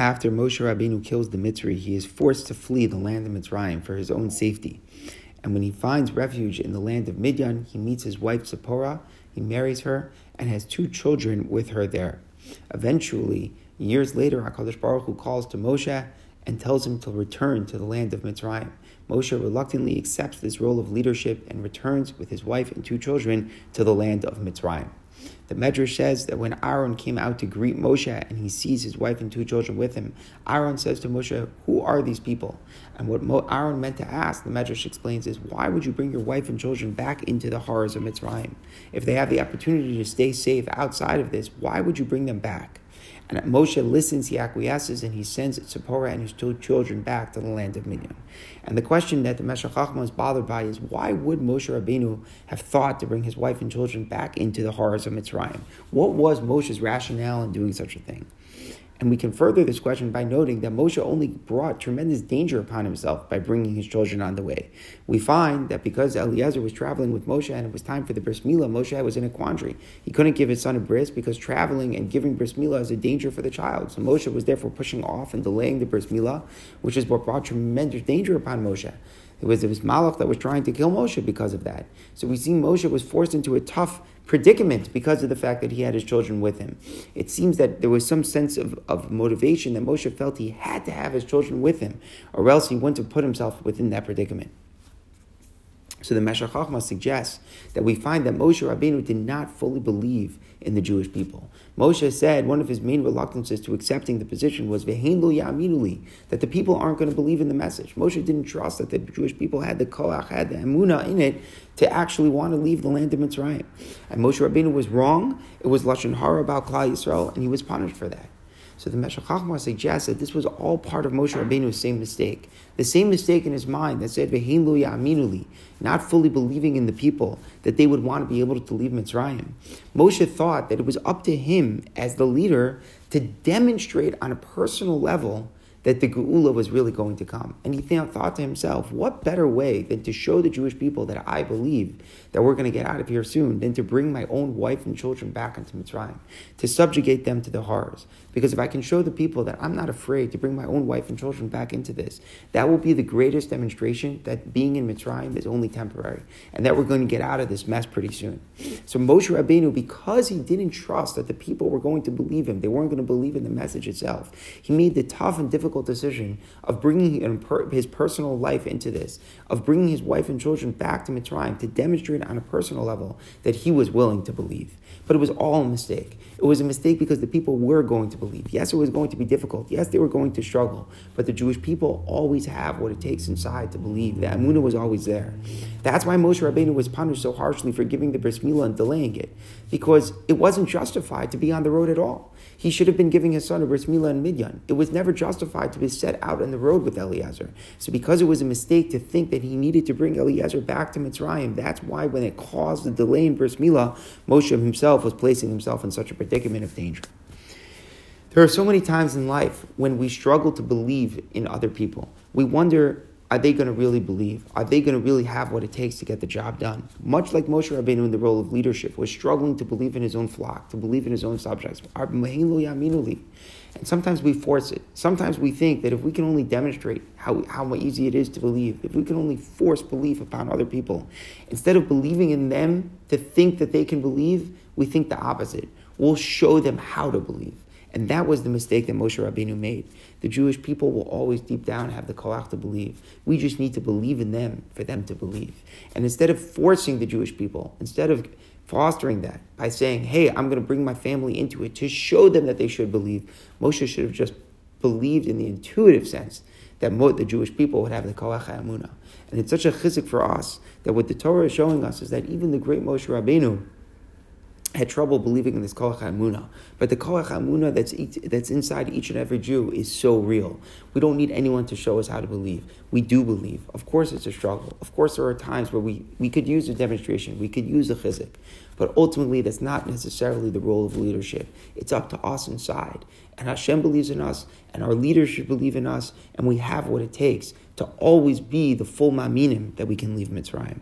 after Moshe Rabbeinu kills the Mitzri, he is forced to flee the land of Mitzrayim for his own safety. And when he finds refuge in the land of Midian, he meets his wife Zipporah, he marries her, and has two children with her there. Eventually, years later, HaKadosh Baruch Hu calls to Moshe and tells him to return to the land of Mitzrayim. Moshe reluctantly accepts this role of leadership and returns with his wife and two children to the land of Mitzrayim. The Medrash says that when Aaron came out to greet Moshe and he sees his wife and two children with him, Aaron says to Moshe, Who are these people? And what Mo- Aaron meant to ask, the Medrash explains, is why would you bring your wife and children back into the horrors of Mitzrayim? If they have the opportunity to stay safe outside of this, why would you bring them back? And Moshe listens, he acquiesces, and he sends Zipporah and his two children back to the land of Midian. And the question that the Meshech Chochmah is bothered by is why would Moshe Rabbeinu have thought to bring his wife and children back into the horrors of Mitzrayim? What was Moshe's rationale in doing such a thing? And we can further this question by noting that Moshe only brought tremendous danger upon himself by bringing his children on the way. We find that because Eliezer was traveling with Moshe and it was time for the bris milah, Moshe was in a quandary. He couldn't give his son a bris because traveling and giving bris milah is a danger for the child. So Moshe was therefore pushing off and delaying the bris milah, which is what brought tremendous danger upon Moshe. It was, it was Malach that was trying to kill Moshe because of that. So we see Moshe was forced into a tough predicament because of the fact that he had his children with him. It seems that there was some sense of, of motivation that Moshe felt he had to have his children with him, or else he wouldn't have put himself within that predicament. So the Meshech Chochmah suggests that we find that Moshe Rabbeinu did not fully believe in the Jewish people. Moshe said one of his main reluctances to accepting the position was that the people aren't going to believe in the message. Moshe didn't trust that the Jewish people had the koach, had the emuna in it to actually want to leave the land of Mitzrayim. And Moshe Rabbeinu was wrong. It was lashon hara about Klal Yisrael, and he was punished for that. So the Meshech Chochmah suggests that this was all part of Moshe Rabbeinu's same mistake. The same mistake in his mind that said, ya'aminuli, not fully believing in the people that they would want to be able to leave Mitzrayim. Moshe thought that it was up to him as the leader to demonstrate on a personal level that the Geula was really going to come. And he thought to himself, what better way than to show the Jewish people that I believe that we're going to get out of here soon than to bring my own wife and children back into Mitzrayim, to subjugate them to the horrors. Because if I can show the people that I'm not afraid to bring my own wife and children back into this, that will be the greatest demonstration that being in Mitzrayim is only temporary and that we're going to get out of this mess pretty soon. So Moshe Rabbeinu, because he didn't trust that the people were going to believe him, they weren't going to believe in the message itself, he made the tough and difficult difficult decision of bringing his personal life into this, of bringing his wife and children back to Mitzrayim to demonstrate on a personal level that he was willing to believe. But it was all a mistake. It was a mistake because the people were going to believe. Yes, it was going to be difficult. Yes, they were going to struggle. But the Jewish people always have what it takes inside to believe. The Amunah was always there. That's why Moshe Rabbeinu was punished so harshly for giving the bris milah and delaying it, because it wasn't justified to be on the road at all. He should have been giving his son a bris milah and Midian. It was never justified to be set out on the road with Eliezer. So because it was a mistake to think that he needed to bring Eliezer back to Mitzrayim, that's why when it caused the delay in bris milah, Moshe himself was placing himself in such a predicament of danger. There are so many times in life when we struggle to believe in other people. We wonder are they going to really believe? Are they going to really have what it takes to get the job done? Much like Moshe Rabbeinu in the role of leadership was struggling to believe in his own flock, to believe in his own subjects. And sometimes we force it. Sometimes we think that if we can only demonstrate how, how easy it is to believe, if we can only force belief upon other people, instead of believing in them to think that they can believe, we think the opposite. We'll show them how to believe. And that was the mistake that Moshe Rabbeinu made. The Jewish people will always deep down have the koach to believe. We just need to believe in them for them to believe. And instead of forcing the Jewish people, instead of fostering that by saying, hey, I'm going to bring my family into it to show them that they should believe, Moshe should have just believed in the intuitive sense that the Jewish people would have the koach ha'amunah. And it's such a chizik for us that what the Torah is showing us is that even the great Moshe Rabbeinu, had trouble believing in this koach hamuna, but the koach hamuna that's that's inside each and every Jew is so real. We don't need anyone to show us how to believe. We do believe. Of course, it's a struggle. Of course, there are times where we, we could use a demonstration. We could use a chizik, but ultimately, that's not necessarily the role of leadership. It's up to us inside, and Hashem believes in us, and our leaders should believe in us, and we have what it takes to always be the full maminim that we can leave Mitzrayim.